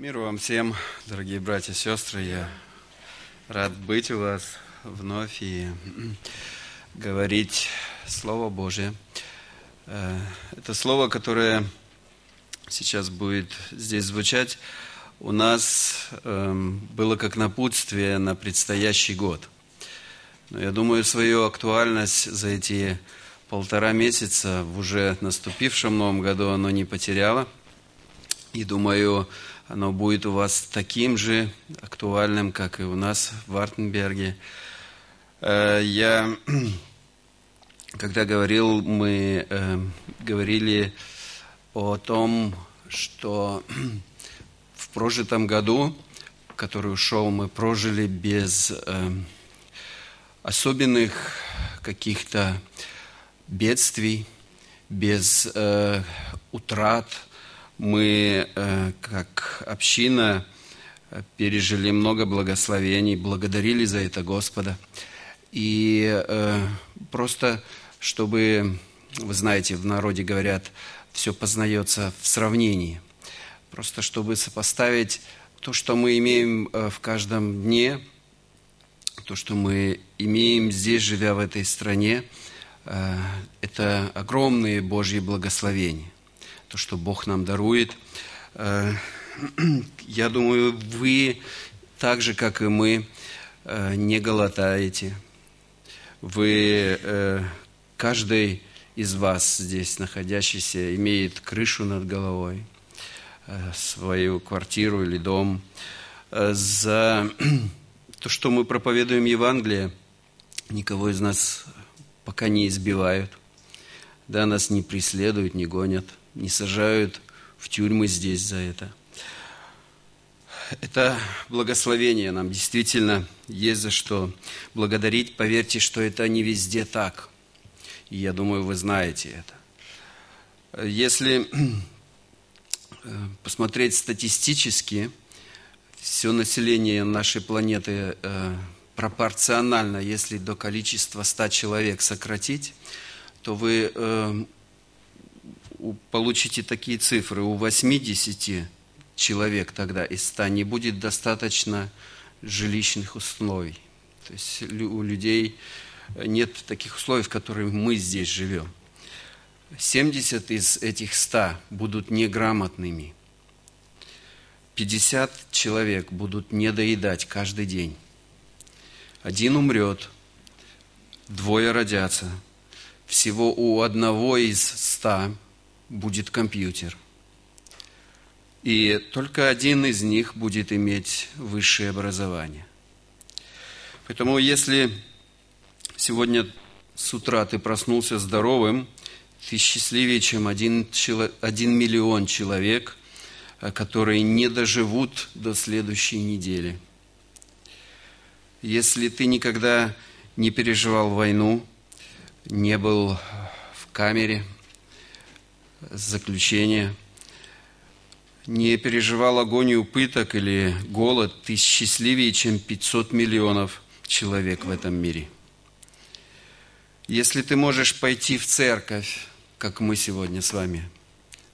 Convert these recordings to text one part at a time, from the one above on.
Мир вам всем, дорогие братья и сестры. Я рад быть у вас вновь и говорить Слово Божие. Э, это слово, которое сейчас будет здесь звучать, у нас эм, было как напутствие на предстоящий год. Но я думаю, свою актуальность за эти полтора месяца в уже наступившем новом году оно не потеряло. И думаю, оно будет у вас таким же актуальным, как и у нас в Вартенберге. Э, я, когда говорил, мы э, говорили о том, что в прожитом году, который ушел, мы прожили без э, особенных каких-то бедствий, без утрат – мы, э, как община, пережили много благословений, благодарили за это Господа. И э, просто, чтобы, вы знаете, в народе говорят, все познается в сравнении. Просто чтобы сопоставить то, что мы имеем э, в каждом дне, то, что мы имеем здесь, живя в этой стране, это огромные Божьи благословения то, что Бог нам дарует. Э, я думаю, вы так же, как и мы, э, не голодаете. Вы, э, каждый из вас здесь находящийся, имеет крышу над головой, свою квартиру или дом. За то, что мы проповедуем Евангелие, никого из нас пока не избивают, да, нас не преследуют, не гонят – не сажают в тюрьмы здесь за это. Это благословение нам действительно есть за что благодарить. Поверьте, что это не везде так. И я думаю, вы знаете это. Если посмотреть статистически, все население нашей планеты э, пропорционально, если до количества 100 человек сократить, то вы э, получите такие цифры, у 80 человек тогда из 100 не будет достаточно жилищных условий. То есть у людей нет таких условий, в которых мы здесь живем. 70 из этих 100 будут неграмотными. 50 человек будут недоедать каждый день. Один умрет, двое родятся. Всего у одного из ста будет компьютер. И только один из них будет иметь высшее образование. Поэтому если сегодня с утра ты проснулся здоровым, ты счастливее, чем один, один миллион человек, э, которые не доживут до следующей недели. Если ты никогда не переживал войну, не был в камере – заключения, не переживал агонию пыток или голод, ты счастливее, чем 500 миллионов человек в этом мире. Если ты можешь пойти в церковь, как мы сегодня с вами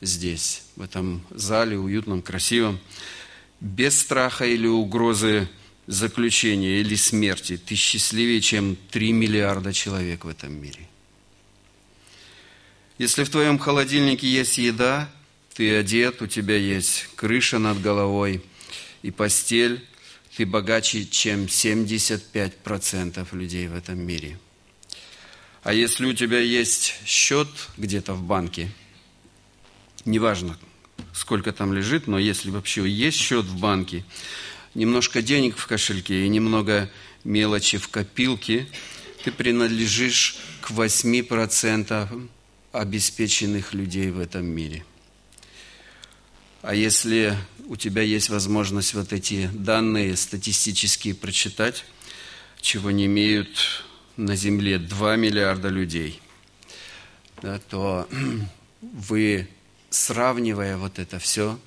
здесь, в этом зале, уютном, красивом, без страха или угрозы заключения или смерти, ты счастливее, чем 3 миллиарда человек в этом мире – если в твоем холодильнике есть еда, ты одет, у тебя есть крыша над головой и постель, ты богаче, чем 75% людей в этом мире. А если у тебя есть счет где-то в банке, неважно, сколько там лежит, но если вообще есть счет в банке, немножко денег в кошельке и немного мелочи в копилке, ты принадлежишь к 8% обеспеченных людей в этом мире. А если у тебя есть возможность вот эти данные статистические прочитать, чего не имеют на Земле 2 миллиарда людей, да, то вы, сравнивая вот это все,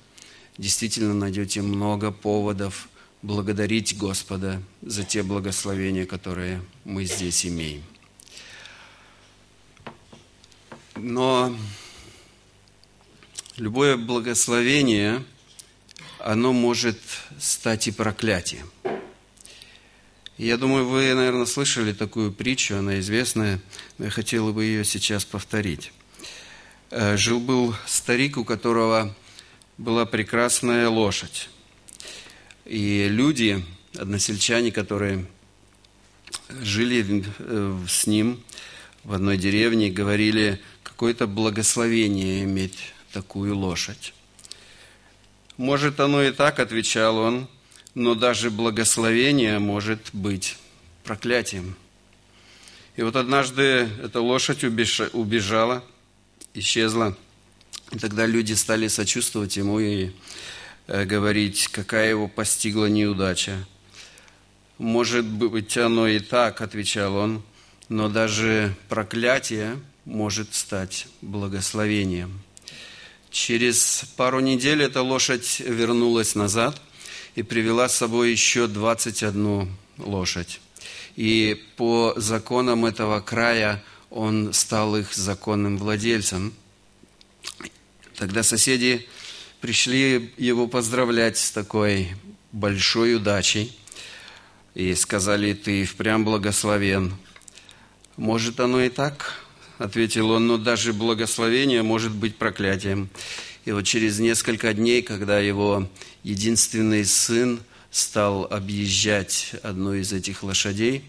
действительно найдете много поводов благодарить Господа за те благословения, которые мы здесь имеем. Но любое благословение оно может стать и проклятием. Я думаю, вы, наверное, слышали такую притчу, она известная, но я хотел бы ее сейчас повторить. Э, жил-был старик, у которого была прекрасная лошадь. И люди, односельчане, которые жили э, с ним в одной деревне, говорили, какое-то благословение иметь такую лошадь. Может, оно и так, отвечал он, но даже благословение может быть проклятием. И вот однажды эта лошадь убежала, исчезла. И тогда люди стали сочувствовать ему и э, говорить, какая его постигла неудача. Может быть, оно и так, отвечал он, но даже проклятие может стать благословением. Через пару недель эта лошадь вернулась назад – и привела с собой еще 21 лошадь. И по законам этого края он стал их законным владельцем. Тогда соседи пришли его поздравлять с такой большой удачей и сказали, ты впрямь благословен. Может, оно и так, ответил он, но даже благословение может быть проклятием. И вот через несколько дней, когда его единственный сын стал объезжать одну из этих лошадей,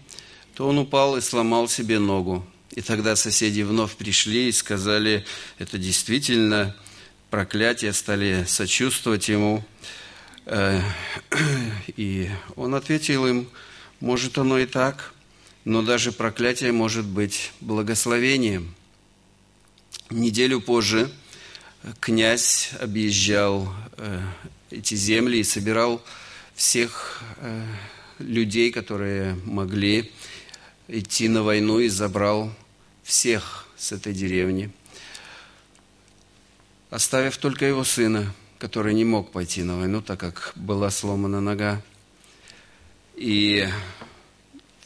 то он упал и сломал себе ногу. И тогда соседи вновь пришли и сказали, это действительно проклятие, стали сочувствовать ему. Э, и он ответил им, может оно и так, но даже проклятие может быть благословением. Неделю позже князь объезжал э, эти земли и собирал всех э, людей, которые могли идти на войну, и забрал всех с этой деревни, оставив только его сына, который не мог пойти на войну, так как была сломана нога. И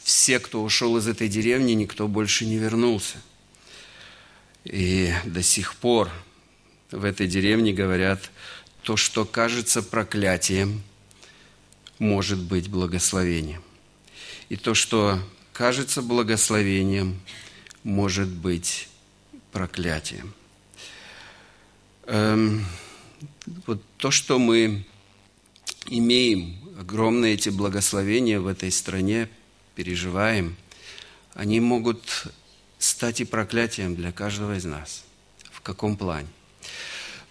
все, кто ушел из этой деревни, никто больше не вернулся. И до сих пор в этой деревне говорят, то, что кажется проклятием, может быть благословением. И то, что кажется благословением, может быть проклятием. Эм, вот то, что мы имеем, огромные эти благословения в этой стране, переживаем, они могут стать и проклятием для каждого из нас. В каком плане?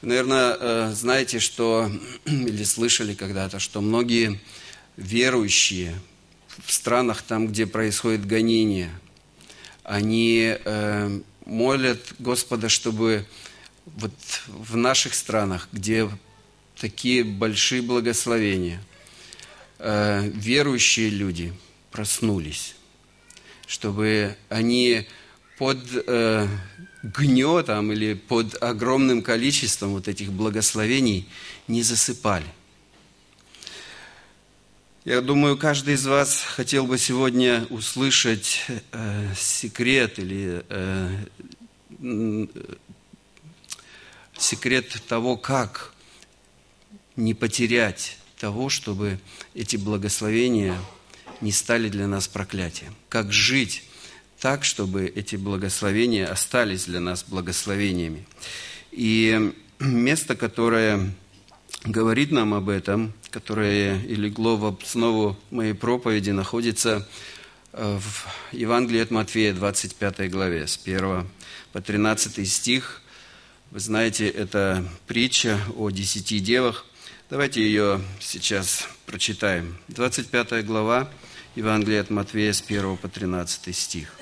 наверное, э, знаете, что, или слышали когда-то, что многие верующие в странах, там, где происходит гонение, они э, молят Господа, чтобы вот в наших странах, где такие большие благословения, э, верующие люди проснулись, чтобы они под гнетом или под огромным количеством вот этих благословений не засыпали. Я думаю, каждый из вас хотел бы сегодня услышать э, секрет или э, секрет того, как не потерять того, чтобы эти благословения не стали для нас проклятием. Как жить так, чтобы эти благословения остались для нас благословениями. И место, которое говорит нам об этом, которое и легло в основу моей проповеди, находится э, в Евангелии от Матфея, 25 главе, с 1 по 13 стих. Вы знаете, это притча о десяти девах. Давайте ее сейчас прочитаем. 25 глава, Евангелие от Матвея с 1 по 13 стих.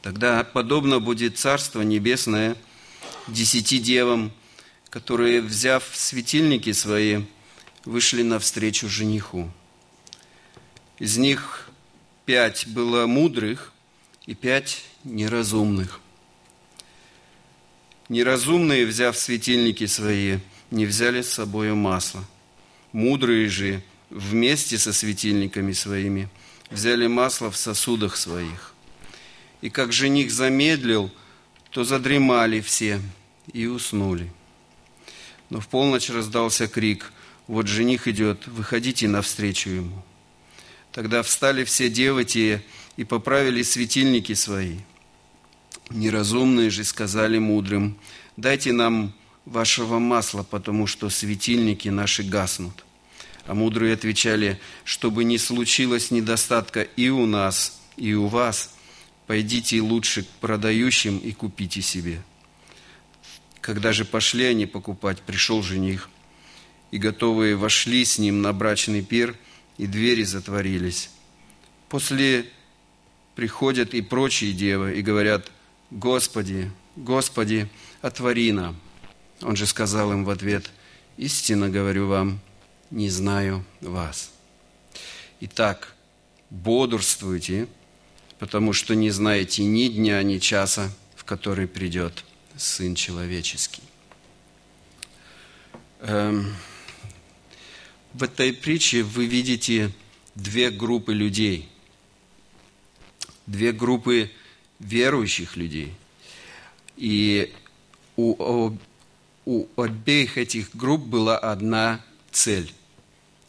Тогда подобно будет Царство Небесное десяти девам, которые, взяв светильники свои, вышли навстречу жениху. Из них пять было мудрых и пять неразумных. Неразумные, взяв светильники свои, не взяли с собой масло. Мудрые же – вместе со светильниками своими взяли масло в сосудах своих. И как жених замедлил, то задремали все и уснули. Но в полночь раздался крик вот жених идет, выходите навстречу ему. Тогда встали все девы те и поправили светильники свои. Неразумные же сказали мудрым, дайте нам вашего масла, потому что светильники наши гаснут. А мудрые отвечали, чтобы не случилось недостатка и у нас, и у вас, пойдите лучше к продающим и купите себе. Когда же пошли они покупать, пришел жених, и готовые вошли с ним на брачный пир, и двери затворились. После приходят и прочие девы и говорят, Господи, Господи, отвори нам. Он же сказал им в ответ, истинно говорю вам, не знаю вас. Итак, бодрствуйте, потому что не знаете ни дня, ни часа, в который придет Сын Человеческий. Эм, в этой притче вы видите две группы людей, две группы верующих людей. И у, у обеих этих групп была одна цель –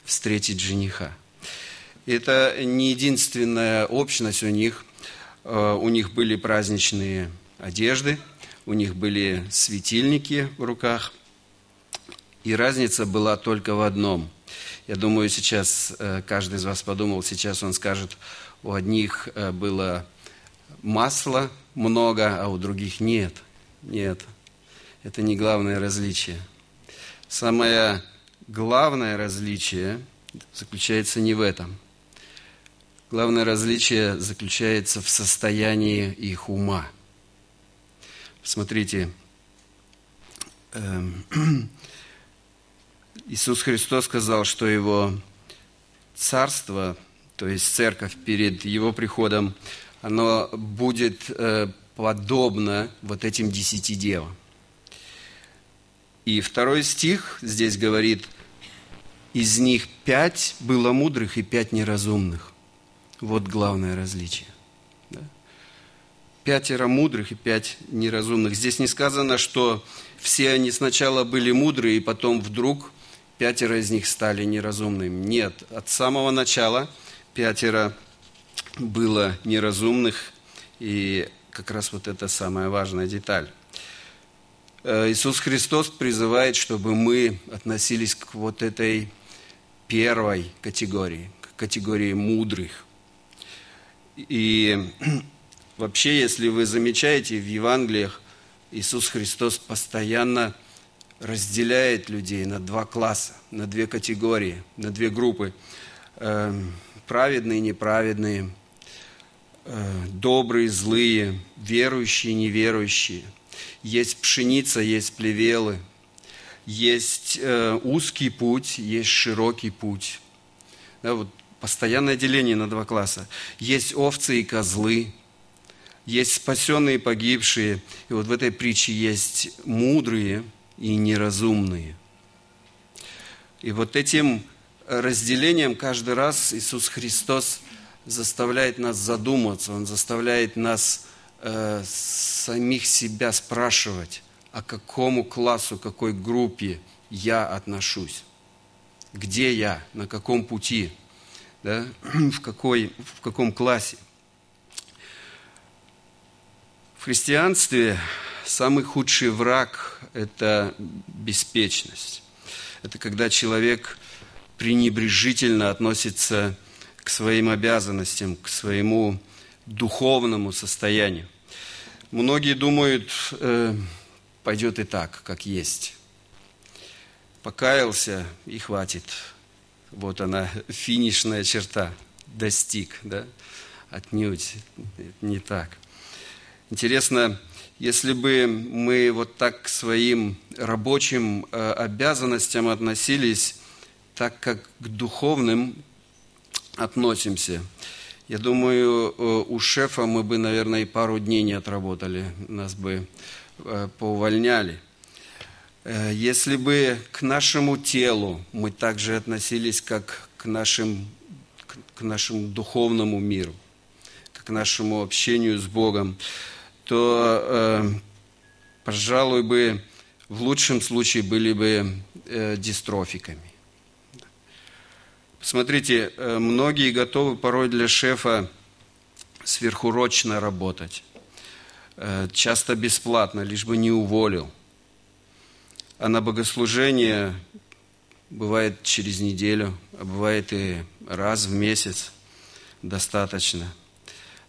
встретить жениха. Это не единственная общность у них. Э, у них были праздничные одежды, у них были светильники в руках. И разница была только в одном. Я думаю, сейчас э, каждый из вас подумал, сейчас он скажет, у одних э, было масла много, а у других нет. Нет, это не главное различие. Самое главное различие заключается не в этом. Главное различие заключается в состоянии их ума. Смотрите, эм, Иисус Христос сказал, что Его царство, то есть церковь перед Его приходом, оно будет э, подобно вот этим десяти девам. И второй стих здесь говорит, из них пять было мудрых и пять неразумных. Вот главное различие. Да? Пятеро мудрых и пять неразумных. Здесь не сказано, что все они сначала были мудрые, и потом вдруг пятеро из них стали неразумными. Нет, от самого начала пятеро было неразумных, и как раз вот это самая важная деталь. Э, Иисус Христос призывает, чтобы мы относились к вот этой первой категории, к категории мудрых. И вообще, если вы замечаете в Евангелиях, Иисус Христос постоянно разделяет людей на два класса, на две категории, на две группы. Эм, праведные, неправедные, э, добрые, злые, верующие, неверующие. Есть пшеница, есть плевелы, есть э, узкий путь, есть широкий путь. Да, вот постоянное деление на два класса. Есть овцы и козлы, есть спасенные и погибшие. И вот в этой притче есть мудрые – и неразумные. И вот этим разделением каждый раз Иисус Христос заставляет нас задуматься, Он заставляет нас э, самих себя спрашивать, а к какому классу, какой группе я отношусь, где я, на каком пути, да? в, какой, в каком классе. В христианстве самый худший враг – это беспечность. Это когда человек пренебрежительно относится к своим обязанностям, к своему духовному состоянию. Многие думают, э, пойдет и так, как есть. Покаялся и хватит. Вот она, финишная черта. Достиг, да? Отнюдь не так. Интересно, если бы мы вот так к своим рабочим э, обязанностям относились так, как к духовным относимся, я думаю, э, у шефа мы бы, наверное, и пару дней не отработали, нас бы э, поувольняли. Если бы к нашему телу мы также относились, как к, нашим, к нашему духовному миру, к нашему общению с Богом, то, э, пожалуй, бы в лучшем случае были бы э, дистрофиками. Смотрите, э, многие готовы порой для шефа сверхурочно работать. Э, часто бесплатно, лишь бы не уволил. А на богослужение бывает через неделю, а бывает и раз в месяц достаточно.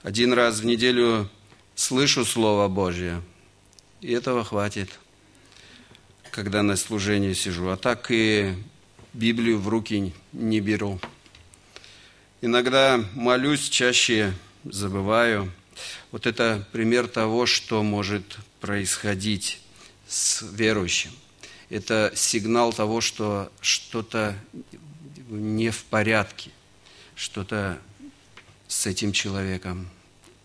Один раз в неделю слышу Слово Божье, и этого хватит, когда на служении сижу. А так и Библию в руки не беру. Иногда молюсь, чаще забываю. Вот это пример того, что может происходить с верующим это сигнал того, что что-то не в порядке, что-то с этим человеком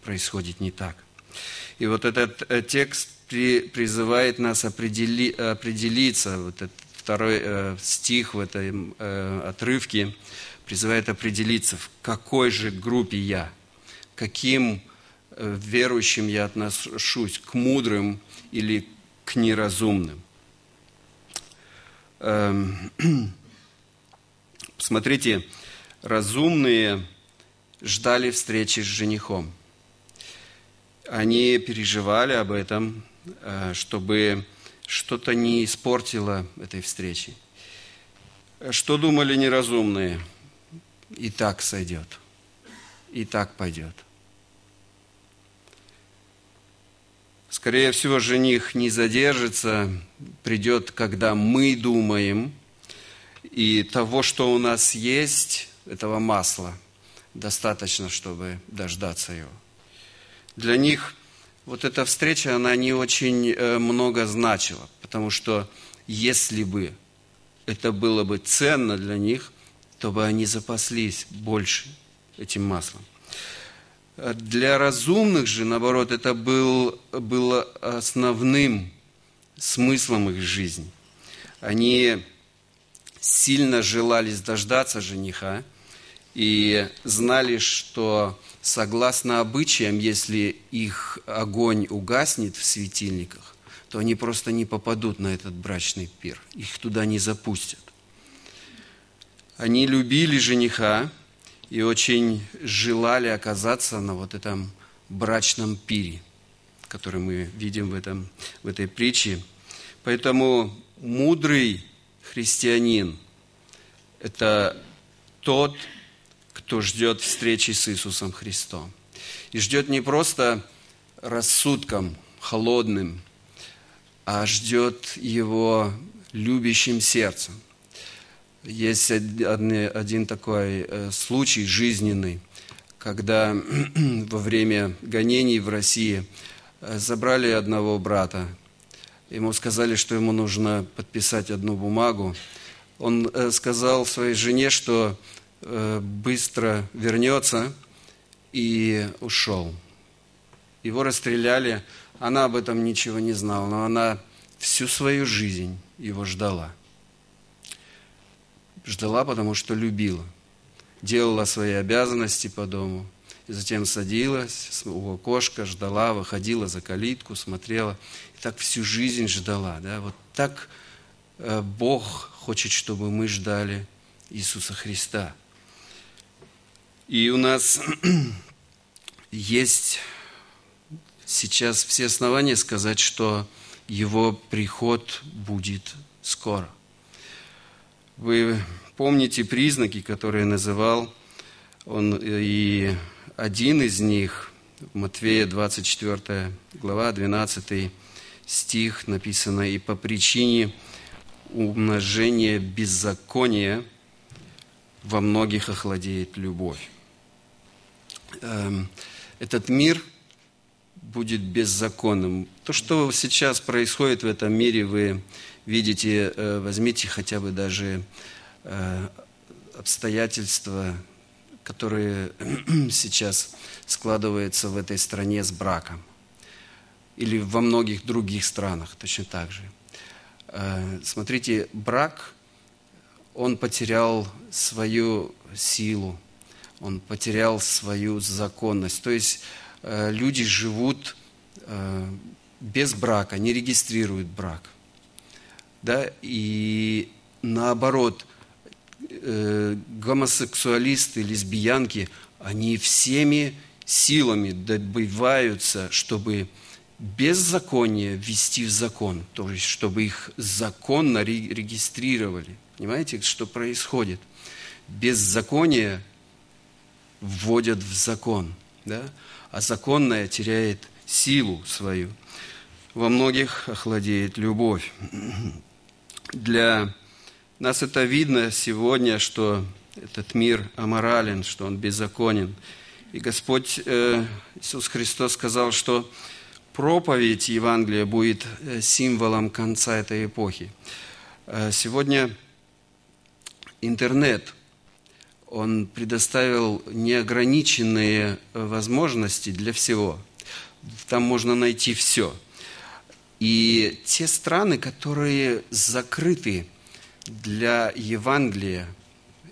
происходит не так. И вот этот э, текст призывает нас определи, определиться, вот этот второй э, стих в этом э, отрывке призывает определиться, в какой же группе я, каким верующим я отношусь, к мудрым или к неразумным. Эм, смотрите, разумные ждали встречи с женихом. Они переживали об этом, э, чтобы что-то не испортило этой встречи. Что думали неразумные? И так сойдет, и так пойдет. Скорее всего, жених не задержится, придет, когда мы думаем, и того, что у нас есть, этого масла, достаточно, чтобы дождаться его. Для них вот эта встреча, она не очень э, много значила, потому что если бы это было бы ценно для них, то бы они запаслись больше этим маслом. Для разумных же, наоборот, это был, было основным смыслом их жизни. Они сильно желали дождаться жениха и знали, что согласно обычаям, если их огонь угаснет в светильниках, то они просто не попадут на этот брачный пир, их туда не запустят. Они любили жениха, и очень желали оказаться на вот этом брачном пире, который мы видим в, этом, в этой притче. Поэтому мудрый христианин – это тот, кто ждет встречи с Иисусом Христом. И ждет не просто рассудком холодным, а ждет его любящим сердцем – есть один такой э, случай жизненный, когда во время гонений в России э, забрали одного брата. Ему сказали, что ему нужно подписать одну бумагу. Он э, сказал своей жене, что быстро вернется, и ушел. Его расстреляли, она об этом ничего не знала, но она всю свою жизнь его ждала – Ждала, потому что любила. Делала свои обязанности по дому. И затем садилась у окошка, ждала, выходила за калитку, смотрела. И так всю жизнь ждала. Да? Вот так э, Бог хочет, чтобы мы ждали Иисуса Христа. И у нас есть сейчас все основания сказать, что Его приход будет скоро. Вы помните признаки, которые называл он, и один из них, Матвея 24 глава, 12 стих написано, «И по причине умножения беззакония во многих охладеет любовь». Эм, этот мир будет беззаконным. То, что сейчас происходит в этом мире, вы видите, э, возьмите хотя бы даже э, обстоятельства, которые сейчас складываются в этой стране с браком. Или во многих других странах точно так же. Э, смотрите, брак, он потерял свою силу, он потерял свою законность. То есть люди живут без брака, не регистрируют брак – да, и наоборот, э, гомосексуалисты, лесбиянки, они всеми силами добиваются, чтобы беззаконие ввести в закон, то есть чтобы их законно регистрировали. Понимаете, что происходит? Беззаконие вводят в закон, да? а законное теряет силу свою. Во многих охладеет любовь. Для нас это видно сегодня, что этот мир аморален, что он беззаконен. И Господь э, Иисус Христос сказал, что проповедь Евангелия будет э, символом конца этой эпохи. Э, сегодня интернет, он предоставил неограниченные возможности для всего. Там можно найти все. И те страны, которые закрыты для Евангелия,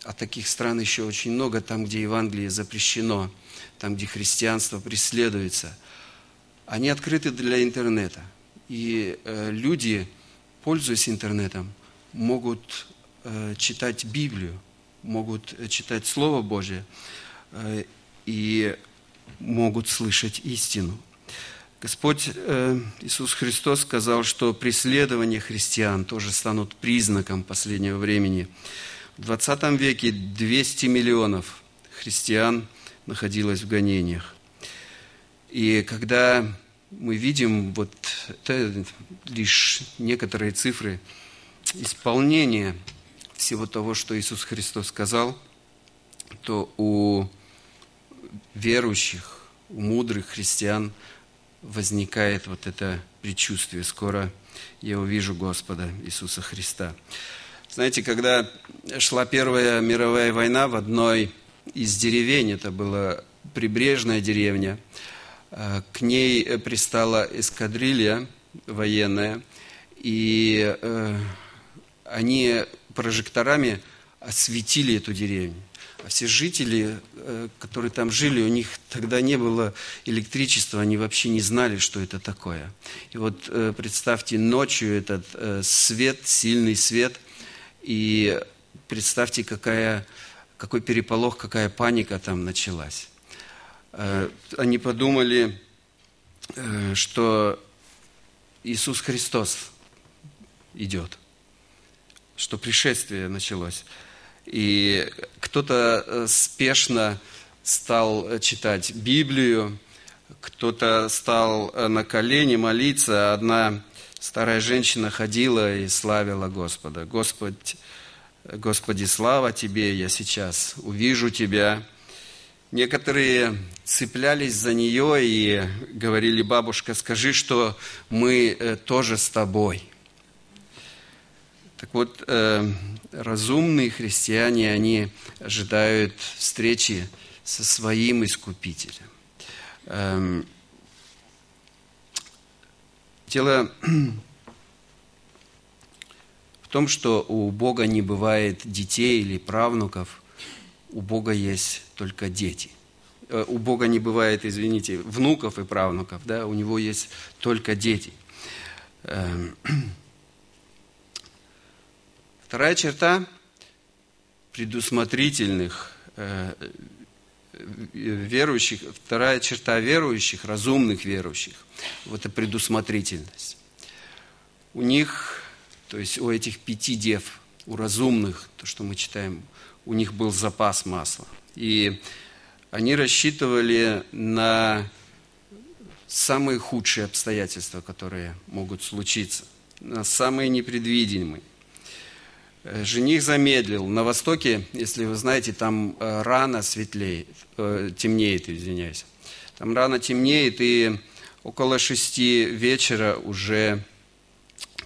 а таких стран еще очень много, там, где Евангелие запрещено, там, где христианство преследуется, они открыты для интернета. И э, люди, пользуясь интернетом, могут э, читать Библию, могут читать Слово Божье э, и могут слышать истину. Господь э, Иисус Христос сказал, что преследования христиан тоже станут признаком последнего времени. В 20 веке 200 миллионов христиан находилось в гонениях. И когда мы видим вот это лишь некоторые цифры исполнения всего того, что Иисус Христос сказал, то у верующих, у мудрых христиан – возникает вот это предчувствие. Скоро я увижу Господа Иисуса Христа. Знаете, когда шла Первая мировая война в одной из деревень, это была прибрежная деревня, э, к ней пристала эскадрилья военная, и э, они прожекторами осветили эту деревню. А все жители, э, которые там жили, у них тогда не было электричества, они вообще не знали, что это такое. И вот э, представьте ночью этот э, свет, сильный свет, и представьте, какая, какой переполох, какая паника там началась. Они подумали, что Иисус Христос идет, что пришествие началось. И кто-то э, спешно стал э, читать Библию, кто-то стал э, на колени молиться. Одна старая женщина ходила и славила Господа. Господь, Господи, слава Тебе, я сейчас увижу Тебя. Некоторые цеплялись за нее и говорили, бабушка, скажи, что мы тоже с тобой. Так вот, разумные христиане, они ожидают встречи со своим Искупителем. Эм, дело в том, что у Бога не бывает детей или правнуков, у Бога есть только дети. Э, у Бога не бывает, извините, внуков и правнуков, да, у Него есть только дети. Эм, Вторая черта предусмотрительных э, верующих, вторая черта верующих, разумных верующих, вот это предусмотрительность. У них, то есть у этих пяти дев, у разумных, то, что мы читаем, у них был запас масла. И они рассчитывали на самые худшие обстоятельства, которые могут случиться, на самые непредвиденные. Э, жених замедлил. На востоке, если вы знаете, там э, рано светлеет, э, темнеет, извиняюсь. Там рано темнеет, и около шести вечера уже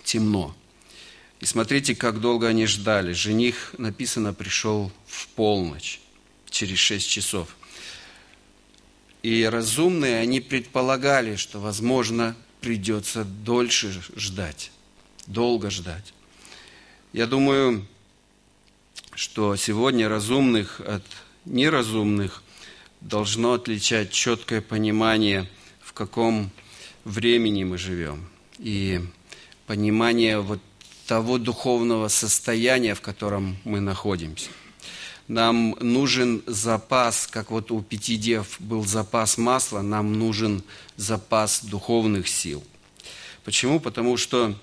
темно. И смотрите, как долго они ждали. Жених, написано, пришел в полночь, через шесть часов. И разумные, они предполагали, что, возможно, придется дольше ждать, долго ждать. Я думаю, что сегодня разумных от неразумных должно отличать четкое понимание, в каком времени мы живем, и понимание вот того духовного состояния, в котором мы находимся. Нам нужен запас, как вот у пяти дев был запас масла, нам нужен запас духовных сил. Почему? Потому что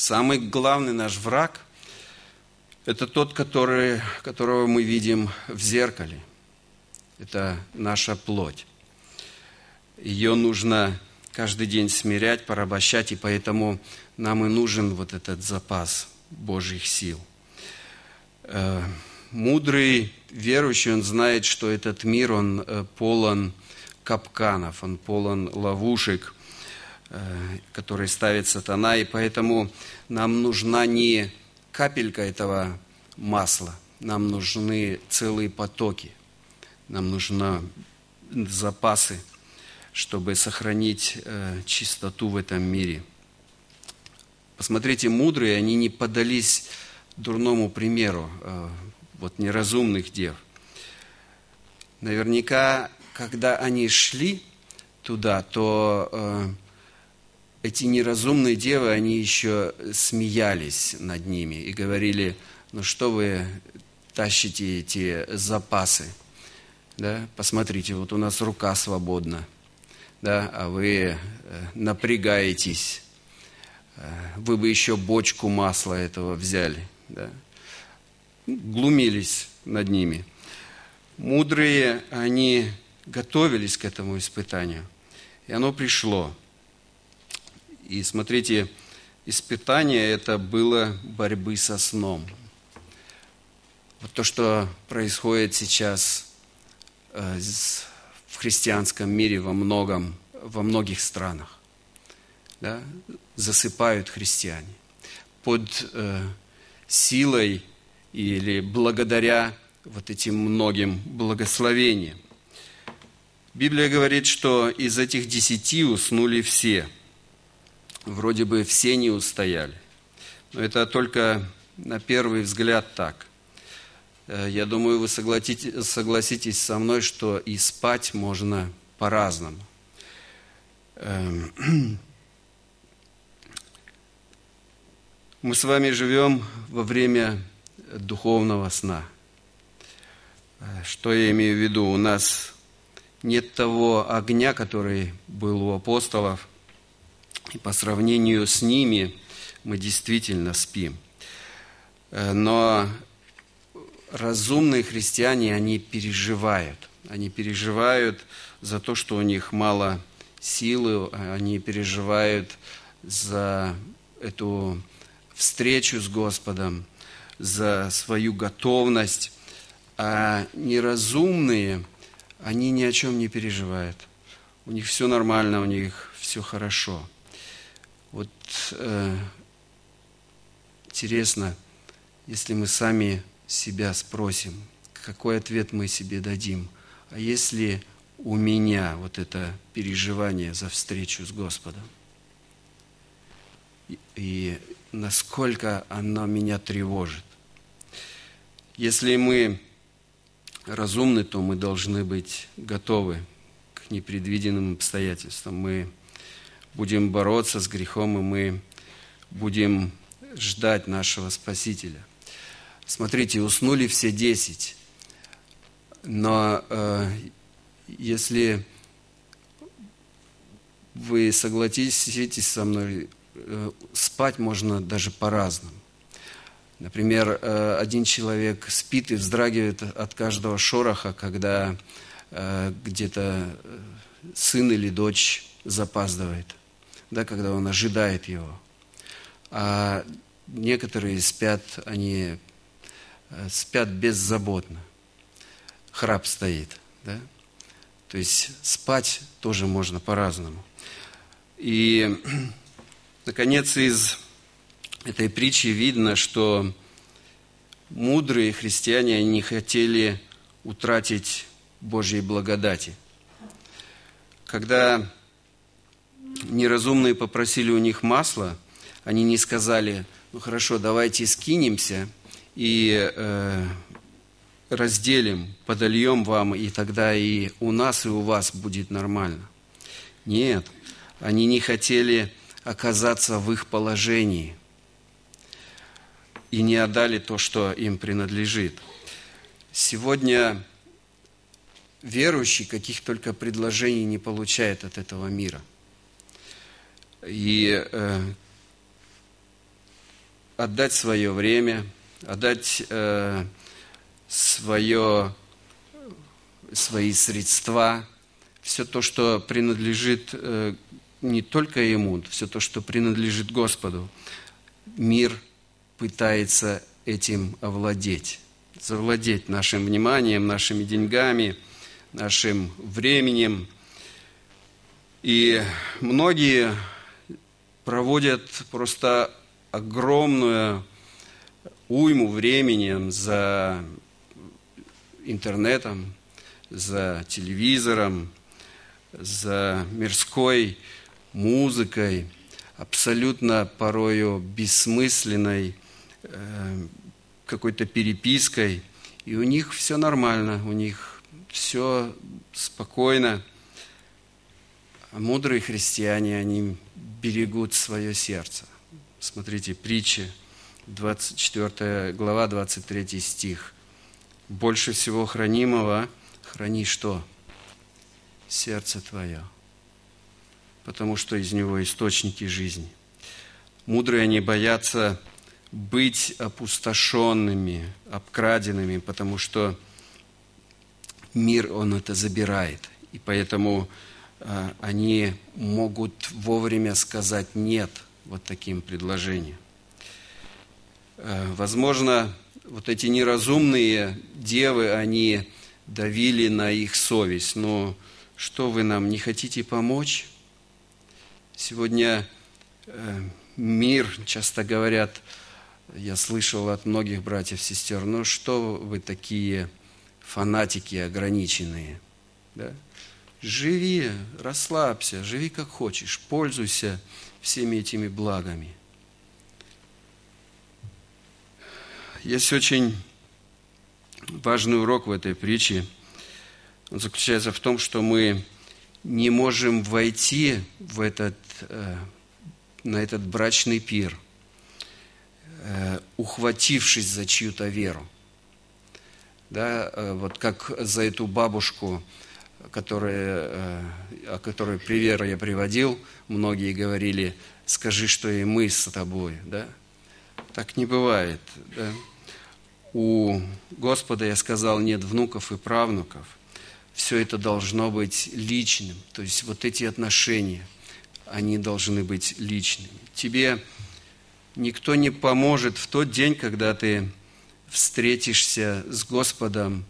самый главный наш враг – это тот, который, которого мы видим в зеркале. Это наша плоть. Ее нужно каждый день смирять, порабощать, и поэтому нам и нужен вот этот запас Божьих сил. Э, мудрый верующий, он знает, что этот мир, он э, полон капканов, он полон ловушек, которые ставит сатана, и поэтому нам нужна не капелька этого масла, нам нужны целые потоки, нам нужны запасы, чтобы сохранить чистоту в этом мире. Посмотрите, мудрые, они не подались дурному примеру вот неразумных дев. Наверняка, когда они шли туда, то э, эти неразумные девы, они еще смеялись над ними и говорили, ну что вы тащите эти запасы, да, посмотрите, вот у нас рука свободна, да, а вы э, напрягаетесь, э, вы бы еще бочку масла этого взяли, да, глумились над ними. Мудрые, они готовились к этому испытанию, и оно пришло. И смотрите, испытание это было борьбы со сном. Вот то, что происходит сейчас э, в христианском мире во многом, во многих странах. Да? Засыпают христиане под э, силой или благодаря вот этим многим благословениям. Библия говорит, что из этих десяти уснули все. Вроде бы все не устояли. Но это только на первый взгляд так. Э, я думаю, вы согласитесь, со мной, что и спать можно по-разному. Эм, мы с вами живем во время духовного сна. Что я имею в виду? У нас нет того огня, который был у апостолов, и по сравнению с ними мы действительно спим. Но разумные христиане, они переживают. Они переживают за то, что у них мало силы, они переживают за эту встречу с Господом, за свою готовность, а неразумные, они ни о чем не переживают. У них все нормально, у них все хорошо. Вот э, интересно, если мы сами себя спросим, какой ответ мы себе дадим. А если у меня вот это переживание за встречу с Господом? И, и насколько оно меня тревожит? Если мы разумны, то мы должны быть готовы к непредвиденным обстоятельствам. Мы будем бороться с грехом, и мы будем ждать нашего Спасителя. Смотрите, уснули все десять, но э, если вы согласитесь со мной, э, спать можно даже по-разному. Например, э, один человек спит и вздрагивает от каждого шороха, когда э, где-то э, сын или дочь запаздывает, да, когда он ожидает его. А некоторые спят, они спят беззаботно. Храп стоит. Да? То есть спать тоже можно по-разному. И, наконец, из этой притчи видно, что мудрые христиане не хотели утратить Божьей благодати. Когда неразумные попросили у них масла, они не сказали, ну хорошо, давайте скинемся и э, разделим, подольем вам, и тогда и у нас, и у вас будет нормально. Нет, они не хотели оказаться в их положении и не отдали то, что им принадлежит. Сегодня верующий каких только предложений не получает от этого мира. И э, отдать свое время, отдать э, свое, свои средства, все то, что принадлежит э, не только ему, все то, что принадлежит Господу. Мир пытается этим овладеть, завладеть нашим вниманием, нашими деньгами, нашим временем. И многие проводят просто огромную уйму времени за интернетом, за телевизором, за мирской музыкой, абсолютно порою бессмысленной э, какой-то перепиской, и у них все нормально, у них все спокойно. Мудрые христиане, они берегут свое сердце. Смотрите, притчи, 24 глава, 23 стих. Больше всего хранимого храни что? Сердце твое потому что из него источники жизни. Мудрые они боятся быть опустошенными, обкраденными, потому что мир, он это забирает. И поэтому они могут вовремя сказать «нет» вот таким предложениям. Э, возможно, вот эти неразумные девы, они давили на их совесть. Но что вы нам не хотите помочь? Сегодня э, мир, часто говорят, я слышал от многих братьев сестер, ну что вы такие фанатики ограниченные? Да? Живи, расслабься, живи как хочешь, пользуйся всеми этими благами. Есть очень важный урок в этой притче. Он заключается в том, что мы не можем войти в этот, э, на этот брачный пир, э, ухватившись за чью-то веру. Да, э, вот как за эту бабушку, которая, о которой пример я приводил, многие говорили, скажи, что и мы с тобой. Да? Так не бывает. Да? У Господа, я сказал, нет внуков и правнуков – все это должно быть личным. То есть вот эти отношения, они должны быть личными. Тебе никто не поможет в тот день, когда ты встретишься с Господом,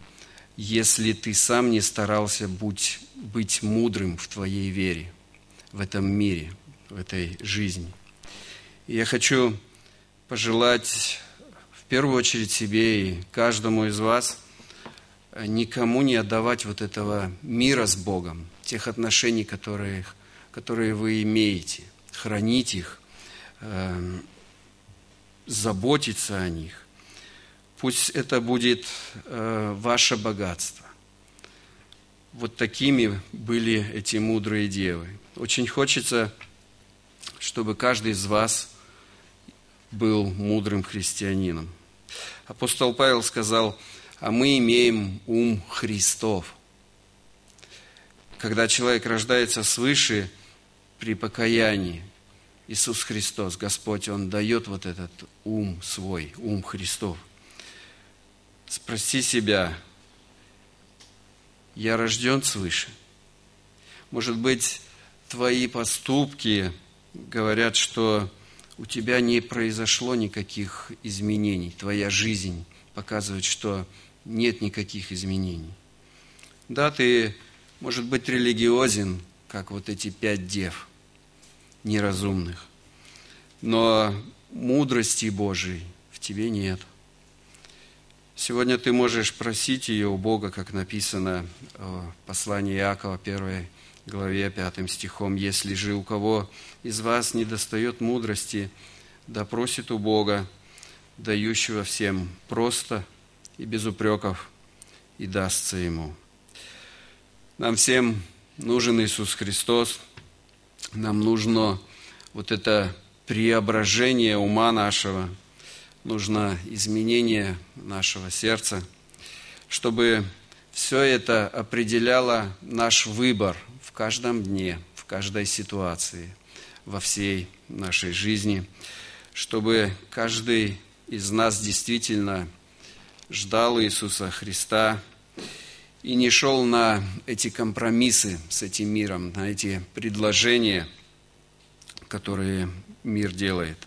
если ты сам не старался быть, быть мудрым в твоей вере, в этом мире, в этой жизни. И я хочу пожелать в первую очередь себе и каждому из вас – никому не отдавать вот этого мира с Богом, тех отношений, которые, которые вы имеете, хранить их, э, заботиться о них. Пусть это будет э, ваше богатство. Вот такими были эти мудрые девы. Очень хочется, чтобы каждый из вас был мудрым христианином. Апостол Павел сказал – а мы имеем ум Христов. Когда человек рождается свыше при покаянии, Иисус Христос, Господь, Он дает вот этот ум свой, ум Христов. Спроси себя, я рожден свыше? Может быть, твои поступки говорят, что у тебя не произошло никаких изменений, твоя жизнь показывает, что нет никаких изменений. Да, ты, может быть, религиозен, как вот эти пять дев неразумных, но мудрости Божией в тебе нет. Сегодня ты можешь просить ее у Бога, как написано в послании Иакова, 1 главе 5 стихом. «Если же у кого из вас не достает мудрости, да просит у Бога, дающего всем просто и без упреков, и дастся ему. Нам всем нужен Иисус Христос, нам нужно вот это преображение ума нашего, нужно изменение нашего сердца, чтобы все это определяло наш выбор в каждом дне, в каждой ситуации, во всей нашей жизни, чтобы каждый из нас действительно ждал Иисуса Христа и не шел на эти компромиссы с этим миром, на эти предложения, которые мир делает.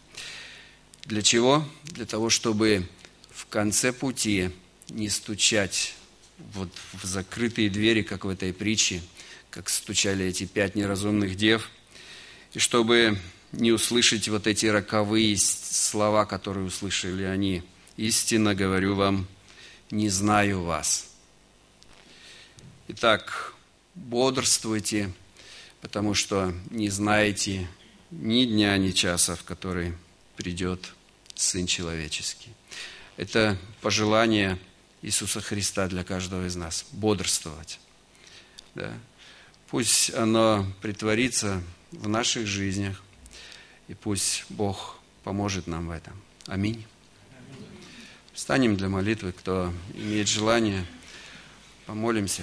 Для чего? Для того, чтобы в конце пути не стучать вот в закрытые двери, как в этой притче, как стучали эти пять неразумных дев, и чтобы не услышать вот эти роковые слова, которые услышали они. Истинно говорю вам, не знаю вас. Итак, бодрствуйте, потому что не знаете ни дня, ни часа, в который придет Сын Человеческий. Это пожелание Иисуса Христа для каждого из нас. Бодрствовать. Да. Пусть оно притворится в наших жизнях, и пусть Бог поможет нам в этом. Аминь. Встанем для молитвы, кто имеет желание, помолимся.